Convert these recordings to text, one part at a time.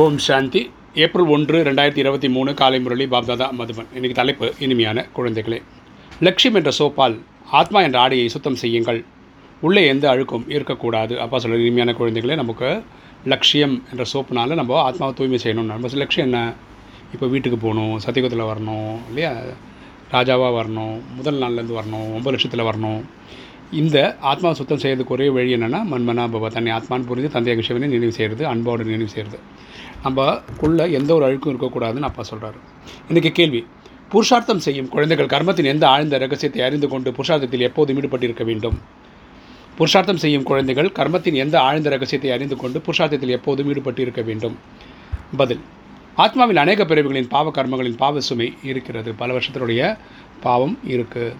ஓம் சாந்தி. April ஒன்று ரெண்டாயிரத்தி இருபத்தி மூணு காலை முரளி பாப்தாதா மதுபன். இன்னைக்கு தலைப்பு இனிமையான குழந்தைகளே. லட்சியம் என்ற சோப்பால் ஆத்மா என்ற ஆடையை சுத்தம் செய்யுங்கள். உள்ளே எந்த அழுக்கும் இருக்கக்கூடாது. அப்பா சொல்கிற இனிமையான குழந்தைகளே நமக்கு லட்சியம் என்ற சோப்புனால நம்ம ஆத்மாவை தூய்மை செய்யணும் நம்ம லட்சியம் என்ன? இப்போ வீட்டுக்கு போகணும் சத்தியகுத்தில் வரணும் இல்லையா? ராஜாவாக வரணும் முதல் நாள்லேருந்து வரணும் ஒம்பது லட்சத்தில் வரணும். இந்த ஆத்மா சுத்தம் செய்யறதுக்கு ஒரே வழி என்னென்னா மண்மனா பவ தன்னை ஆத்மான்னு புரிஞ்சு தந்தைய விஷயமே நினைவு செய்கிறது அன்போடு நினைவு செய்கிறது நம்மக்குள்ள எந்த ஒரு அழுக்கும் இருக்கக்கூடாதுன்னு அப்பா சொல்கிறாரு இன்றைக்கி கேள்வி புருஷார்த்தம் செய்யும் குழந்தைகள் கர்மத்தின் எந்த ஆழ்ந்த ரகசியத்தை அறிந்து கொண்டு புருஷார்த்தத்தில் எப்போதும் ஈடுபட்டிருக்க வேண்டும்? புருஷார்த்தம் செய்யும் குழந்தைகள் கர்மத்தின் எந்த ஆழ்ந்த ரகசியத்தை அறிந்து கொண்டு புருஷார்த்தத்தில் எப்போதும் ஈடுபட்டிருக்க வேண்டும்? பதில் ஆத்மாவில் அநேக பிறவிகளின் பாவ கர்மங்களின் பாவ சுமை இருக்கிறது. பல வருஷத்தினுடைய பாவம் இருக்குது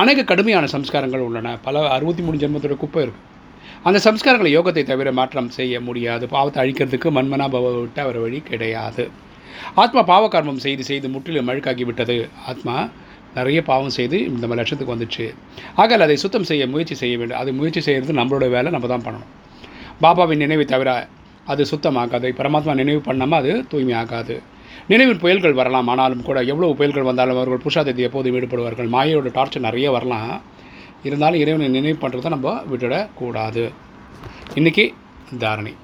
அநேக கடுமையான சம்ஸ்காரங்கள் உள்ளன. பல அறுபத்தி மூணு ஜென்மத்தோட குப்பை இருக்குது அந்த சம்ஸ்காரங்களை யோகத்தை தவிர மாற்றம் செய்ய முடியாது. பாவத்தை அழிக்கிறதுக்கு மண்மனா பவ விட்டு அவர் வழி கிடையாது. ஆத்மா பாவகர்மம் செய்து செய்து முற்றிலும் அழுக்காகி விட்டது ஆத்மா நிறைய பாவம் செய்து இந்த மாதிரி லட்சத்துக்கு வந்துச்சு. ஆகல அதை சுத்தம் செய்ய முயற்சி செய்ய வேண்டும். அது முயற்சி செய்கிறது நம்மளோட வேலை நம்ம தான் பண்ணணும். பாபாவின் நினைவை தவிர அது சுத்தமாகாது. பரமாத்மா நினைவு பண்ணாமல் அது தூய்மை ஆகாது நினைவில் புயல்கள் வரலாம் ஆனாலும் கூட எவ்வளவு புயல்கள் வந்தாலும் அவர்கள் புருஷாதத்தை எப்போதும் ஈடுபடுவார்கள். மாயோட டார்ச்சர் நிறைய வரலாம். இருந்தாலும் இறைவனை நினைவு பண்ணுறதை நம்ம விட்டுடக்கூடாது. இன்றைக்கி தாரணை.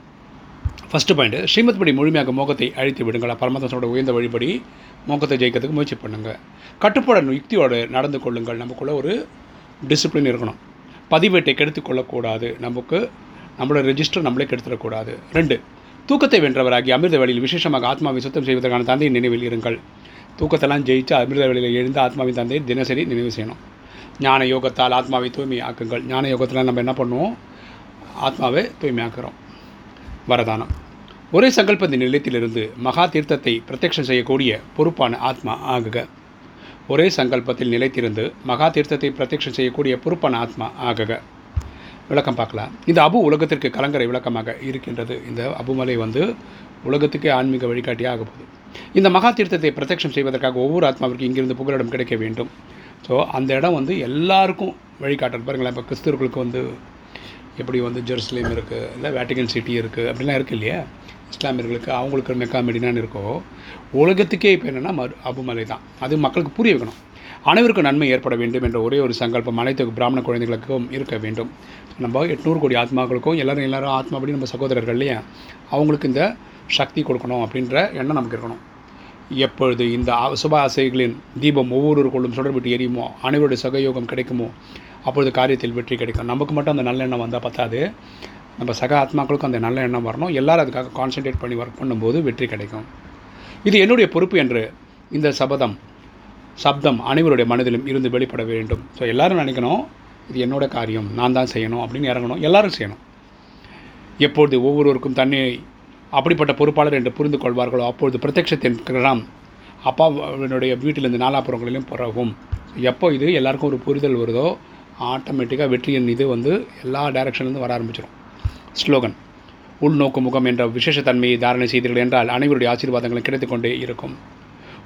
ஃபஸ்ட்டு பாயிண்ட்டு ஸ்ரீமத் படி முழுமையாக மோகத்தை அழித்து விடுங்கள். பரமாத்மாவோட உயர்ந்த வழிபடி மோகத்தை ஜெயிக்கிறதுக்கு முயற்சி பண்ணுங்கள் கட்டுப்பாடு யுக்தியோடு நடந்து கொள்ளுங்கள். நமக்குள்ளே ஒரு டிசிப்ளின் இருக்கணும். பதிவேட்டை கெடுத்து கொள்ளக்கூடாது. நமக்கு நம்மளோட ரெஜிஸ்டர் நம்மளே கெடுத்துடக்கூடாது. ரெண்டு தூக்கத்தை வென்றவராகி அமிர்த வழியில் விசேஷமாக ஆத்மாவை சுத்தம் செய்வதற்கான தந்தையின் நினைவில் இருங்கள். தூக்கத்தெல்லாம் ஜெயித்து அமிர்த வழியில் எழுந்து ஆத்மாவின் தந்தையை தினசரி நினைவு செய்யணும். ஞான யோகத்தால் ஆத்மாவை தூய்மை ஆக்குங்கள். ஞான யோகத்தில் நம்ம என்ன பண்ணுவோம்? ஆத்மாவை தூய்மையாக்குறோம். வரதானம். ஒரே சங்கல்பத்தின் நிலையத்திலிருந்து மகா தீர்த்தத்தை பிரத்யட்சம் செய்யக்கூடிய பொறுப்பான ஆத்மா ஆகுக. ஒரே சங்கல்பத்தில் நிலைத்திருந்து மகா தீர்த்தத்தை பிரத்யட்சம் செய்யக்கூடிய பொறுப்பான ஆத்மா ஆகுக. விளக்கம் பார்க்கலாம் இந்த அபு உலகத்திற்கு கலங்கரை விளக்கமாக இருக்கின்றது. இந்த அபுமலை வந்து உலகத்துக்கே ஆன்மீக வழிகாட்டியாக போகுது. இந்த மகா தீர்த்தத்தை பிரத்யக்ஷம் செய்வதற்காக ஒவ்வொரு ஆத்மாவிற்கு இங்கிருந்து புகலிடம் கிடைக்க வேண்டும். ஸோ அந்த இடம் வந்து எல்லாருக்கும் வழிகாட்டல். பாருங்களேன் இப்போ கிறிஸ்தவர்களுக்கு வந்து எப்படி வந்து ஜெருசலேம் இருக்குது இல்லை வேட்டிகன் சிட்டி இருக்குது அப்படிலாம் இருக்குது இல்லையா? இஸ்லாமியர்களுக்கு அவங்களுக்கு மெக்கா மெடினான்னு இருக்கோ உலகத்துக்கே இப்போ என்னென்னா மறு அபுமலை தான். அது மக்களுக்கு புரிய வைக்கணும். அனைவருக்கும் நன்மை ஏற்பட வேண்டும் என்ற ஒரே ஒரு சங்கல்பம் அனைத்து பிராமண குழந்தைகளுக்கும் இருக்க வேண்டும். நம்ம எட்நூறு கோடி ஆத்மாக்களுக்கும் எல்லோரும் எல்லோரும் ஆத்மாபடி நம்ம சகோதரர்கள் இல்லையா? அவங்களுக்கு இந்த சக்தி கொடுக்கணும் அப்படின்ற எண்ணம் நமக்கு இருக்கணும். எப்பொழுது இந்த சுப ஆசைகளின் தீபம் ஒவ்வொருவருக்குள்ளும் சுடர்விட்டு எரியுமோ அனைவருடைய சகயோகம் கிடைக்குமோ அப்பொழுது காரியத்தில் வெற்றி கிடைக்கும். நமக்கு மட்டும் அந்த நல்ல எண்ணம் வந்தால் பத்தாது. நம்ம சக ஆத்மாக்களுக்கும் அந்த நல்ல எண்ணம் வரணும். எல்லோரும் அதுக்காக கான்சென்ட்ரேட் பண்ணி ஒர்க் பண்ணும்போது வெற்றி கிடைக்கும். இது என்னுடைய பொறுப்பு என்று இந்த சபதம் சப்தம் அனைவருடைய மனதிலும் இருந்து வெளிப்பட வேண்டும். ஸோ எல்லோரும் நினைக்கணும் இது என்னோட காரியம் நான் தான் செய்யணும் அப்படின்னு இறங்கணும். எல்லோரும் செய்யணும். எப்பொழுது ஒவ்வொருவருக்கும் தன்னை அப்படிப்பட்ட பொறுப்பாளர் என்று புரிந்து கொள்வார்களோ அப்பொழுது பிரத்யட்சத்தின் கிரகம் அப்பாவினுடைய வீட்டிலிருந்து நாலாப்புறங்களிலும் பிறகும் எப்போ இது எல்லாருக்கும் ஒரு புரிதல் வருதோ ஆட்டோமேட்டிக்காக வெற்றியின் இது வந்து எல்லா டைரக்ஷன்லேருந்து வர ஆரம்பிச்சிடும் ஸ்லோகன் உள்நோக்கு முகம் என்ற விசேஷத்தன்மையை தாரணை செய்தீர்கள் என்றால் அனைவருடைய ஆசீர்வாதங்களும் கிடைத்துக்கொண்டே இருக்கும்.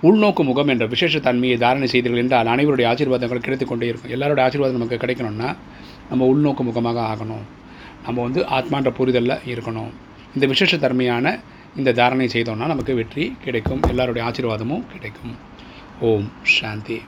உள்நோக்கு முகம் என்ற விசேஷ தன்மையை தாரணை செய்தீர்கள் என்றால் அனைவருடைய ஆசீர்வாதங்கள் கிடைத்துக்கொண்டே இருக்கும். எல்லாருடைய ஆசீர்வாதம் நமக்கு கிடைக்கணும்னா நம்ம உள்நோக்கு முகமாக ஆகணும். நம்ம வந்து ஆத்மான்ற புரிதலில் இருக்கணும். இந்த விசேஷ தன்மையான இந்த தாரணை செய்தோம்னா நமக்கு வெற்றி கிடைக்கும். எல்லாருடைய ஆசீர்வாதமும் கிடைக்கும். ஓம் சாந்தி.